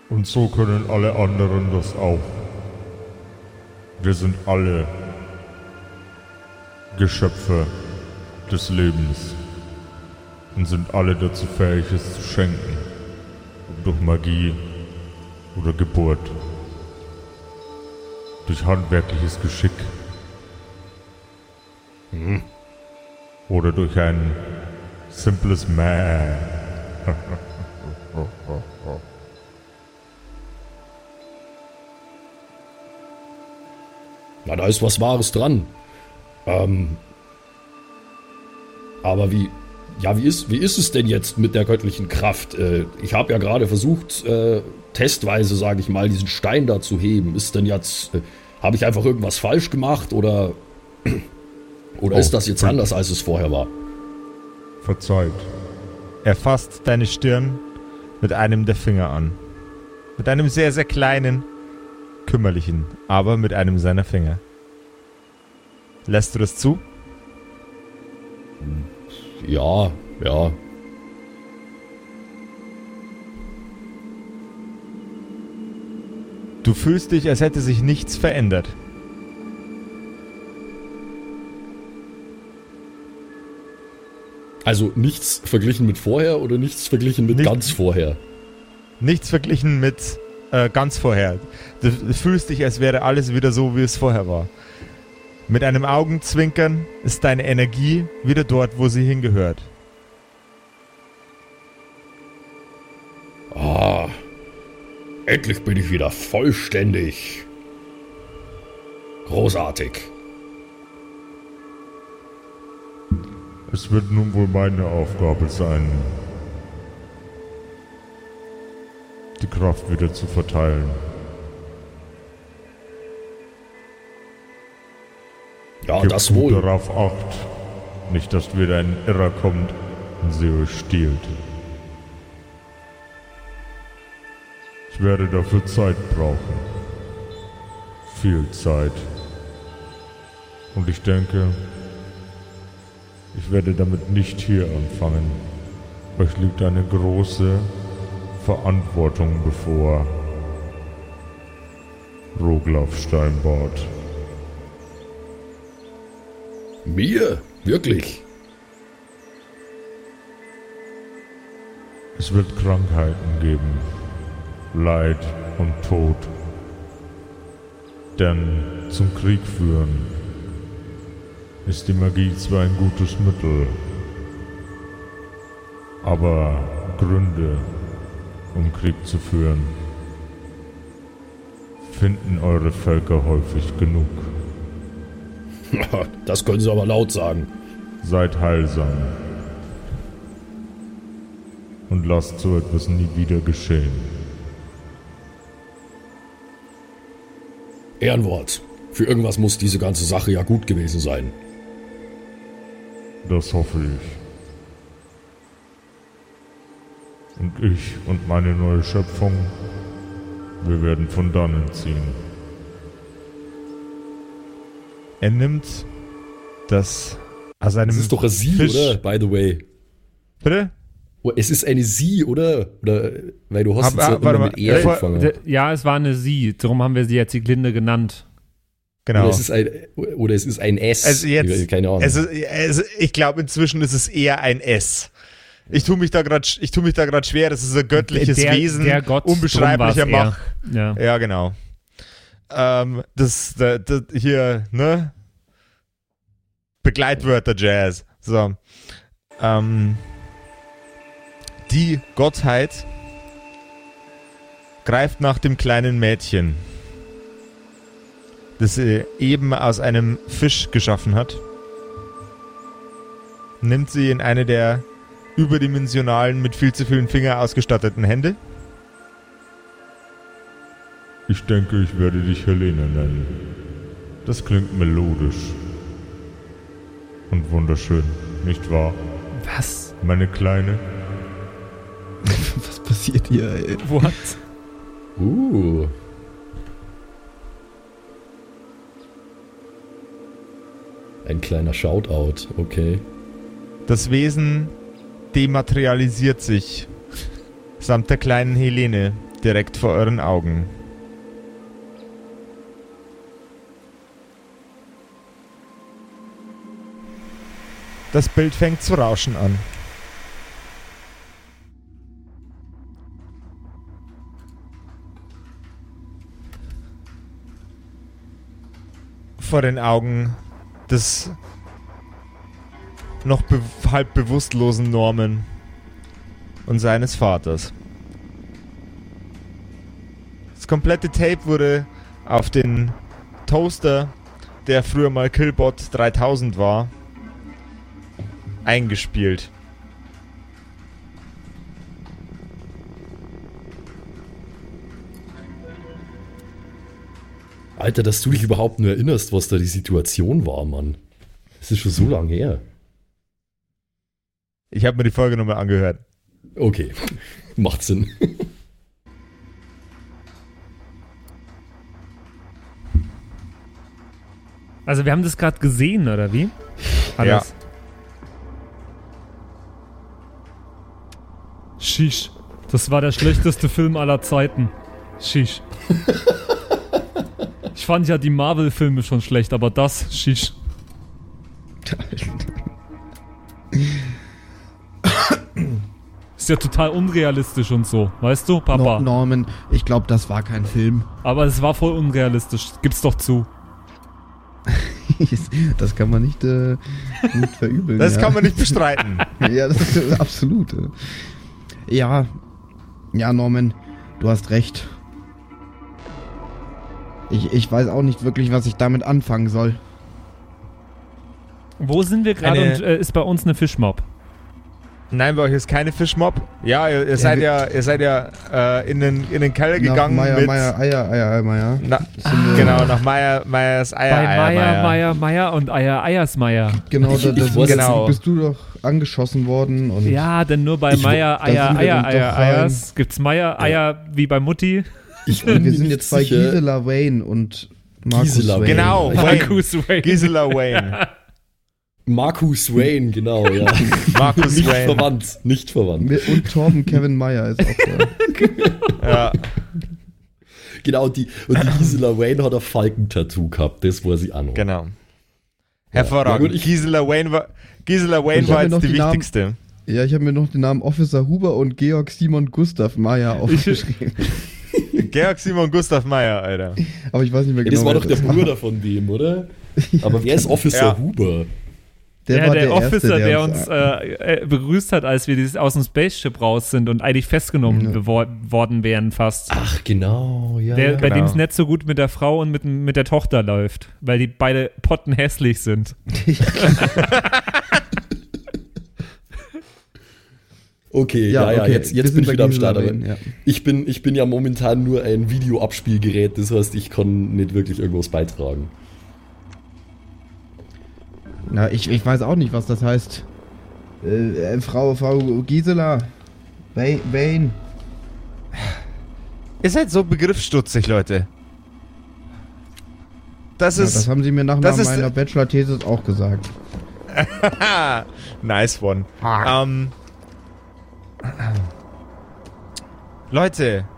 Und so können alle anderen das auch. Wir sind alle Geschöpfe des Lebens und sind alle dazu fähig, es zu schenken. Ob durch Magie oder Geburt. Durch handwerkliches Geschick. Oder durch ein simples Mäh. (laughs) Na, da ist was Wahres dran. Ähm, aber wie, ja, wie ist, wie ist es denn jetzt mit der göttlichen Kraft? Äh, ich habe ja gerade versucht, äh, testweise, sage ich mal, diesen Stein da zu heben. Ist denn jetzt, äh, habe ich einfach irgendwas falsch gemacht oder, oder Oh, ist das jetzt anders, als es vorher war? Verzeiht. Er fasst deine Stirn mit einem der Finger an. Mit einem sehr, sehr kleinen, kümmerlichen, aber mit einem seiner Finger. Lässt du das zu? Ja, ja. Du fühlst dich, als hätte sich nichts verändert. Also nichts verglichen mit vorher oder nichts verglichen mit Nicht- ganz vorher? Nichts verglichen mit äh, ganz vorher. Du, du fühlst dich, als wäre alles wieder so, wie es vorher war. Mit einem Augenzwinkern ist deine Energie wieder dort, wo sie hingehört. Ah, endlich bin ich wieder vollständig. Großartig. Es wird nun wohl meine Aufgabe sein, die Kraft wieder zu verteilen. Ja, Gebt das wohl. darauf acht, nicht dass wieder ein Irrer kommt und sie euch stiehlt. Ich werde dafür Zeit brauchen. Viel Zeit. Und ich denke, ich werde damit nicht hier anfangen. Euch liegt eine große Verantwortung bevor. Roglaf Steinbart. Mir? Wirklich? Es wird Krankheiten geben, Leid und Tod. Denn zum Krieg führen ist die Magie zwar ein gutes Mittel, aber Gründe, um Krieg zu führen, finden eure Völker häufig genug. Das können Sie aber laut sagen. Seid heilsam. Und lasst so etwas nie wieder geschehen. Ehrenwort. Für irgendwas muss diese ganze Sache ja gut gewesen sein. Das hoffe ich. Und ich und meine neue Schöpfung, wir werden von dannen ziehen. Er nimmt das aus einem Es ist doch ein Sie, Fisch. oder? By the way. Bitte? Oh, Es ist eine Sie, oder? Oder weil du hast Hab- jetzt ja ah, immer mit er Äh, angefangen. Ja, es war eine Sie, darum haben wir sie jetzt die Glinde genannt. Genau. Oder es ist ein, oder es ist ein S. Also jetzt, Keine Ahnung. Also, also ich glaube inzwischen ist es eher ein S. Ich tue mich da gerade, ich tue mich da gerade schwer. Das ist ein göttliches Der- Wesen, der Gott, unbeschreiblicher Macht. Ja. Ja, genau. Ähm, das, da, da, hier, ne? Begleitwörter Jazz. So. Ähm, die Gottheit greift nach dem kleinen Mädchen, das sie eben aus einem Fisch geschaffen hat, nimmt sie in eine der überdimensionalen, mit viel zu vielen Fingern ausgestatteten Hände Ich denke, ich werde dich Helene nennen. Das klingt melodisch. Und wunderschön, nicht wahr? Was? Meine Kleine? (laughs) Was passiert hier, ey? What? uh. Ein kleiner Shoutout, okay. Das Wesen dematerialisiert sich samt der kleinen Helene direkt vor euren Augen. Das Bild fängt zu rauschen an. Vor den Augen des noch be halb bewusstlosen Norman und seines Vaters. Das komplette Tape wurde auf den Toaster, der früher mal Killbot 3000 war, eingespielt. Alter, dass du dich überhaupt nur erinnerst, was da die Situation war, Mann. Das ist schon so lange her. Ich habe mir die Folge nochmal angehört. Okay, (laughs) macht Sinn. Also wir haben das gerade gesehen, oder wie? Alles. Shish. Das war der schlechteste Film aller Zeiten. Shish. (laughs) Ich fand ja die Marvel-Filme schon schlecht, aber das, shish. Ist ja total unrealistisch und so, weißt du, Papa? Nor- Norman, ich glaube, das war kein Film. Aber es war voll unrealistisch. Gib's doch zu. (laughs) das kann man nicht, äh, nicht verübeln. Das ja. kann man nicht bestreiten. (laughs) ja, das ist absolut. äh. Ja, ja, Norman, du hast recht. Ich, ich weiß auch nicht wirklich, was ich damit anfangen soll. Wo sind wir gerade und äh, ist bei uns eine Fischmob? Nein, bei euch ist keine Fischmob. Ja, ihr, ihr seid ja, ihr seid ja äh, in den in den Keller Nach gegangen Meier, mit Meier, Eier, Eier, Eier, Meier. Na, genau nach Meier Meiers Eier bei Eier, Meier, Meier, Meier und Eier, Eiersmeier. Genau, Ich- da, da ich genau. bist du doch angeschossen worden und Ja, denn nur bei Meier, Eier, Eier, Eier. Eiers. Gibt's Meier, Eier wie bei Mutti? Ich wir sind jetzt bei sicher. Gisela Wayne und Markus Gisela Wayne. Genau, Wayne. Markus Wayne. Gisela Wayne. Marcus Wayne, genau, ja. (laughs) Markus nicht Wayne. verwandt, nicht verwandt. Und Torben Kevin Meyer ist auch da. (laughs) Ja. Genau, die, und die Gisela Wayne hat ein Falkentattoo gehabt, das war sie auch noch. Genau. Ja, Hervorragend. gut, ich- Gisela Wayne war, Gisela Wayne war jetzt noch die die Namen- wichtigste. Ja, ich habe mir noch den Namen Officer Huber und Georg Simon Gustav Meyer aufgeschrieben. (laughs) Georg Simon Gustav Meyer, Alter. Aber ich weiß nicht mehr Ja, genau. das war doch der Bruder von dem, oder? (laughs) Aber wer ist Officer Ja. Huber? Der ja, war der, der Erste, Officer, der, der uns uns- äh, äh, begrüßt hat, als wir dieses, aus dem Spaceship raus sind und eigentlich festgenommen Ja. worden wären fast. Ach, genau, ja. der, ja. Bei dem genau. es nicht so gut mit der Frau und mit, mit der Tochter läuft, weil die beide Potten hässlich sind. (laughs) (laughs) Okay, ja, ja, okay, jetzt, jetzt bin ich wieder am Start. Aber Wayne, ja. ich, bin, ich bin ja momentan nur ein Videoabspielgerät, das heißt, ich kann nicht wirklich irgendwas beitragen. Na, ich, ich weiß auch nicht, was das heißt. Äh, äh, Frau, Frau Gisela. Wayne. Ihr seid so begriffsstutzig, Leute. Das Ja, ist. das haben sie mir nach ist- meiner Bachelor-Thesis auch gesagt. (laughs) nice one. Ähm, Leute,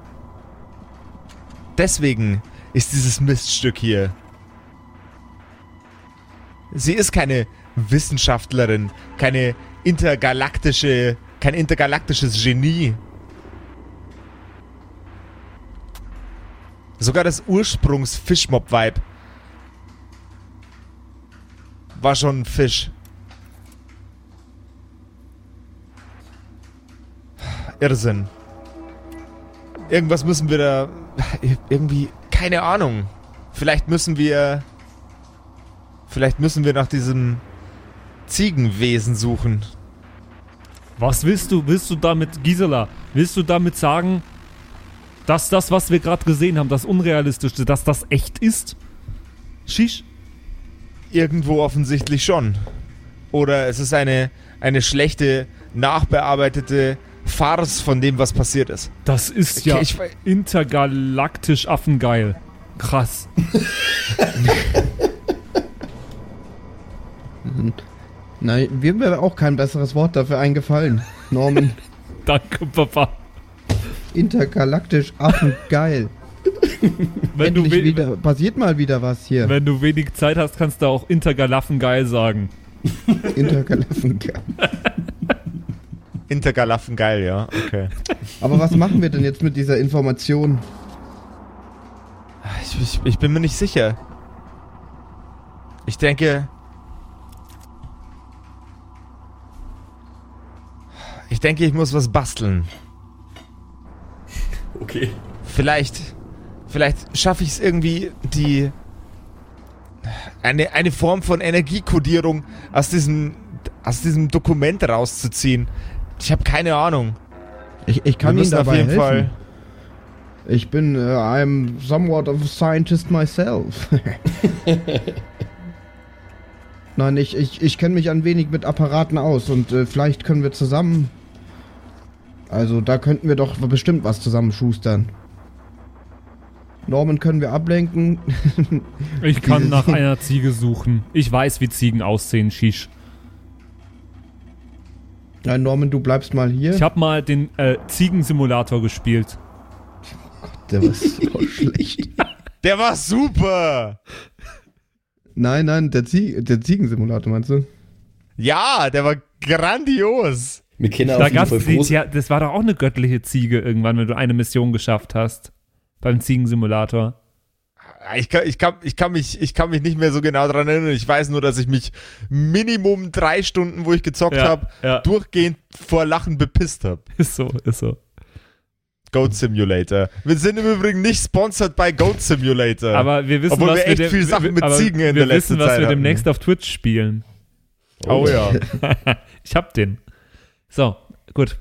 deswegen ist dieses Miststück hier. Sie ist keine Wissenschaftlerin, keine intergalaktische, kein intergalaktisches Genie. Sogar das Ursprungs-Fischmob-Vibe war schon ein Fisch. Irrsinn. Irgendwas müssen wir da. Irgendwie. Keine Ahnung. Vielleicht müssen wir. Vielleicht müssen wir nach diesem Ziegenwesen suchen. Was willst du, willst du damit, Gisela, willst du damit sagen, dass das, was wir gerade gesehen haben, das Unrealistischste, dass das echt ist? Shish? Irgendwo offensichtlich schon. Oder es ist eine, eine schlechte, nachbearbeitete Farce von dem, was passiert ist. Das ist Okay, ja ich intergalaktisch affengeil. Krass. (laughs) Nein, mir wäre auch kein besseres Wort dafür eingefallen. Norman, (laughs) Danke, Papa. intergalaktisch affengeil. (laughs) Wenn du, Endlich we wieder, passiert mal wieder was hier. wenn du wenig Zeit hast, kannst du auch intergalaffengeil sagen. Intergalaffengeil. Intergalaffen geil, ja. Okay. Aber was machen wir denn jetzt mit dieser Information? Ich, ich, ich bin mir nicht sicher. Ich denke. Ich denke, ich muss was basteln. Okay. Vielleicht. Vielleicht schaffe ich es irgendwie, die. Eine, eine Form von Energiekodierung aus diesem, aus diesem Dokument rauszuziehen. Ich habe keine Ahnung. Ich, ich kann Ihnen dabei auf jeden helfen. Fall. Ich bin, äh, I'm somewhat of a scientist myself. (laughs) Nein, ich, ich, ich kenne mich ein wenig mit Apparaten aus und äh, vielleicht können wir zusammen. Also da könnten wir doch bestimmt was zusammenschustern. Norman können wir ablenken. Ich kann nach einer Ziege suchen. Ich weiß, wie Ziegen aussehen, Shish. Nein, Norman, du bleibst mal hier. Ich habe mal den äh, Ziegensimulator gespielt. Der war so (laughs) schlecht. Der war super! Nein, nein, der, Zie der Ziegensimulator, meinst du? Ja, der war grandios! Wir kennen Da auf jeden Fall ja, das war doch auch eine göttliche Ziege irgendwann, wenn du eine Mission geschafft hast. Beim Ziegensimulator. Ich kann, ich, kann, ich, kann mich, ich kann mich nicht mehr so genau dran erinnern. Ich weiß nur, dass ich mich Minimum drei Stunden, wo ich gezockt Ja, habe, ja. durchgehend vor Lachen bepisst habe. (laughs) Ist so, ist so. Goat Simulator. Wir sind im Übrigen nicht sponsored bei Goat Simulator. Aber wir wissen, Obwohl was wir echt dem- viel Sachen mit Ziegen in wir der letzten wissen, was Zeit wir hatten. demnächst auf Twitch spielen. oh ja. (laughs) ich hab den. So, gut.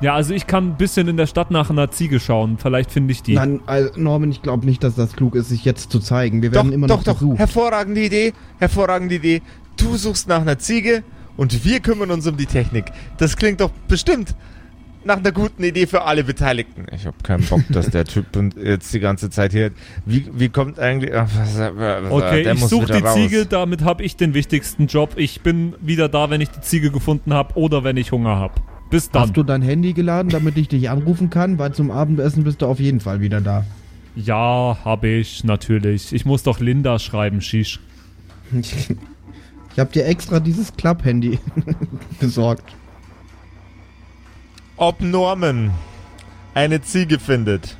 Ja, also ich kann ein bisschen in der Stadt nach einer Ziege schauen. Vielleicht finde ich die. Nein, also Norman, ich glaube nicht, dass das klug ist, sich jetzt zu zeigen. Wir Doch, werden immer doch, noch doch. gesucht. Hervorragende Idee. Hervorragende Idee. Du suchst nach einer Ziege und wir kümmern uns um die Technik. Das klingt doch bestimmt nach einer guten Idee für alle Beteiligten. Ich habe keinen Bock, dass der Typ (laughs) und jetzt die ganze Zeit hier. Wie, wie kommt eigentlich. Ach, was, was, Okay, der ich suche die raus. Ziege, damit habe ich den wichtigsten Job. Ich bin wieder da, wenn ich die Ziege gefunden habe oder wenn ich Hunger habe. Bis dann. Hast du dein Handy geladen, damit ich dich anrufen kann? Weil zum Abendessen bist du auf jeden Fall wieder da. Ja, hab ich, natürlich. Ich muss doch Linda schreiben, Shish. ich hab dir extra dieses Club-Handy (laughs) besorgt. Ob Norman eine Ziege findet.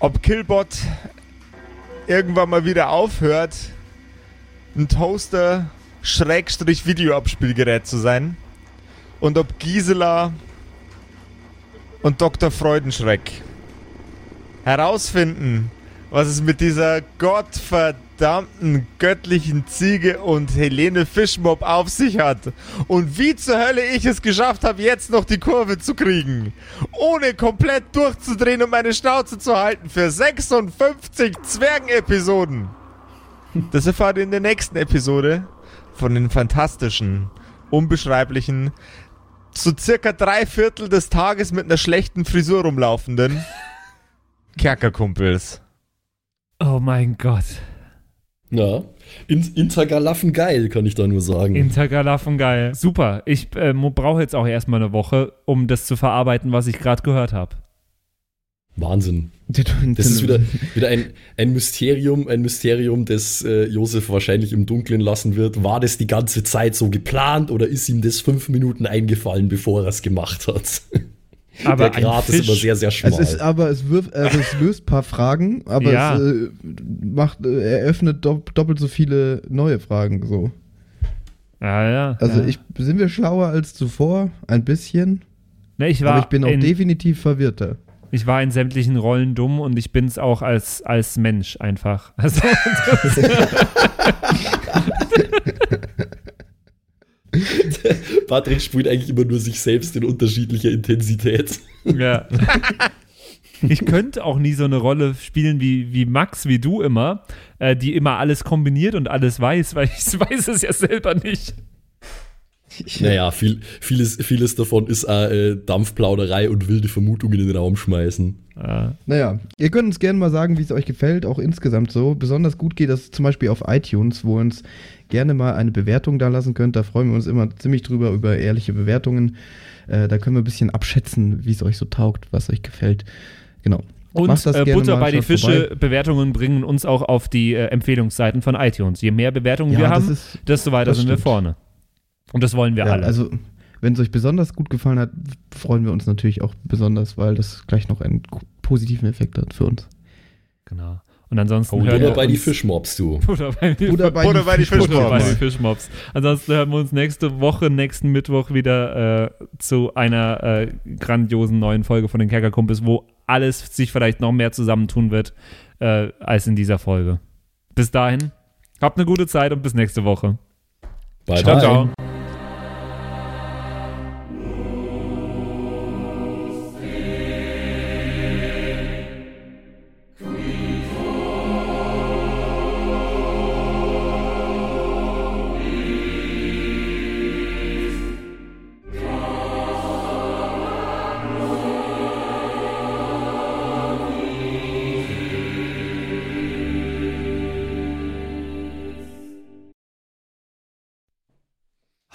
Ob Killbot irgendwann mal wieder aufhört, einen Toaster Schrägstrich Videoabspielgerät zu sein und ob Gisela und Dr. Freudenschreck herausfinden, was es mit dieser gottverdammten göttlichen Ziege und Helene Fischmob auf sich hat und wie zur Hölle ich es geschafft habe, jetzt noch die Kurve zu kriegen, ohne komplett durchzudrehen und meine Schnauze zu halten für 56 Zwergen-Episoden. Das erfahrt ihr in der nächsten Episode von den fantastischen, unbeschreiblichen, so circa drei Viertel des Tages mit einer schlechten Frisur rumlaufenden (laughs) Kerkerkumpels. Oh mein Gott. Ja, In Intergalaffen geil, kann ich da nur sagen. Intergalaffen geil. Super. Ich äh, brauche jetzt auch erstmal eine Woche, um das zu verarbeiten, was ich gerade gehört habe. Wahnsinn. Das ist wieder, (laughs) wieder ein, ein Mysterium, ein Mysterium, das äh, Josef wahrscheinlich im Dunkeln lassen wird. War das die ganze Zeit so geplant oder ist ihm das fünf Minuten eingefallen, bevor er es gemacht hat? (laughs) Aber Der Grad ist immer sehr, sehr schmal. Es ist aber, es, wirft, also es löst ein paar Fragen, aber Ja. es äh, macht, äh, eröffnet dopp doppelt so viele neue Fragen. So. Ja, ja. Also ja. ich, sind wir schlauer als zuvor? Ein bisschen. Ne, ich war aber ich bin auch in, definitiv verwirrter. Ich war in sämtlichen Rollen dumm und ich bin es auch als, als Mensch einfach. (laughs) Also, (laughs) Patrick spielt eigentlich immer nur sich selbst in unterschiedlicher Intensität. ja. Ich könnte auch nie so eine Rolle spielen wie, wie Max, wie du immer, äh, die immer alles kombiniert und alles weiß, weil (laughs) ich weiß es ja selber nicht. Naja, viel, vieles, vieles davon ist äh, Dampfplauderei und wilde Vermutungen in den Raum schmeißen. Äh, Naja, ihr könnt uns gerne mal sagen, wie es euch gefällt, auch insgesamt so. Besonders gut geht das zum Beispiel auf iTunes, wo ihr uns gerne mal eine Bewertung da lassen könnt. Da freuen wir uns immer ziemlich drüber, über ehrliche Bewertungen. Äh, da können wir ein bisschen abschätzen, wie es euch so taugt, was euch gefällt. Genau. und äh, Butter mal, bei die Fische vorbei. Bewertungen bringen uns auch auf die äh, Empfehlungsseiten von iTunes. Je mehr Bewertungen Ja, wir haben, ist- desto weiter sind wir stimmt. vorne. Und das wollen wir Ja, alle. also, wenn es euch besonders gut gefallen hat, freuen wir uns natürlich auch besonders, weil das gleich noch einen positiven Effekt hat für uns. genau. Und ansonsten Oder hören wir bei die uns- Fischmobs, du. (laughs) Butter bei die, Oder bei, Oder bei die Fischmobs. Bei die Fischmobs. Ansonsten hören wir uns nächste Woche, nächsten Mittwoch wieder äh, zu einer äh, grandiosen neuen Folge von den Kerkerkumpels, wo alles sich vielleicht noch mehr zusammentun wird äh, als in dieser Folge. Bis dahin, habt eine gute Zeit und bis nächste Woche. Bye, Ciao, bye. ciao.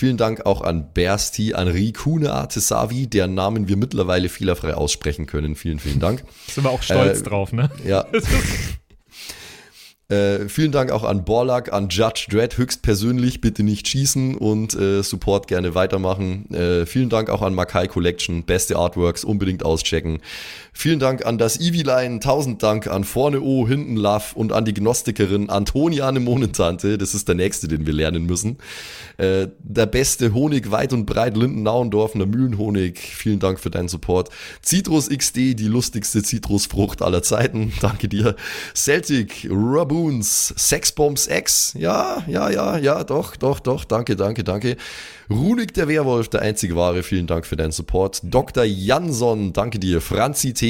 Vielen Dank auch an Bersti, an Rikune Artesavi, deren Namen wir mittlerweile fehlerfrei aussprechen können. Vielen, vielen Dank. (laughs) Sind wir auch stolz Äh, drauf, ne? Ja. (laughs) Äh, vielen Dank auch an Borlak, an Judge Dredd höchstpersönlich, bitte nicht schießen und äh, Support gerne weitermachen. Äh, vielen Dank auch an Makai Collection, beste Artworks, unbedingt auschecken. Vielen Dank an das Eviline, tausend Dank an Vorne O, Hinten Love und an die Gnostikerin Antoniane Monentante, das ist der nächste, den wir lernen müssen. Äh, der beste Honig weit und breit, Linden-Nauendorfener Mühlenhonig, vielen Dank für deinen Support. Citrus XD, die lustigste Zitrusfrucht aller Zeiten, (laughs) danke dir. Celtic, Raboons, Sexbombs X, ja, ja, ja, ja, doch, doch, doch, danke, danke, danke. Runik der Werwolf, der einzige wahre, vielen Dank für deinen Support. Dr. Jansson, danke dir. Franzi T,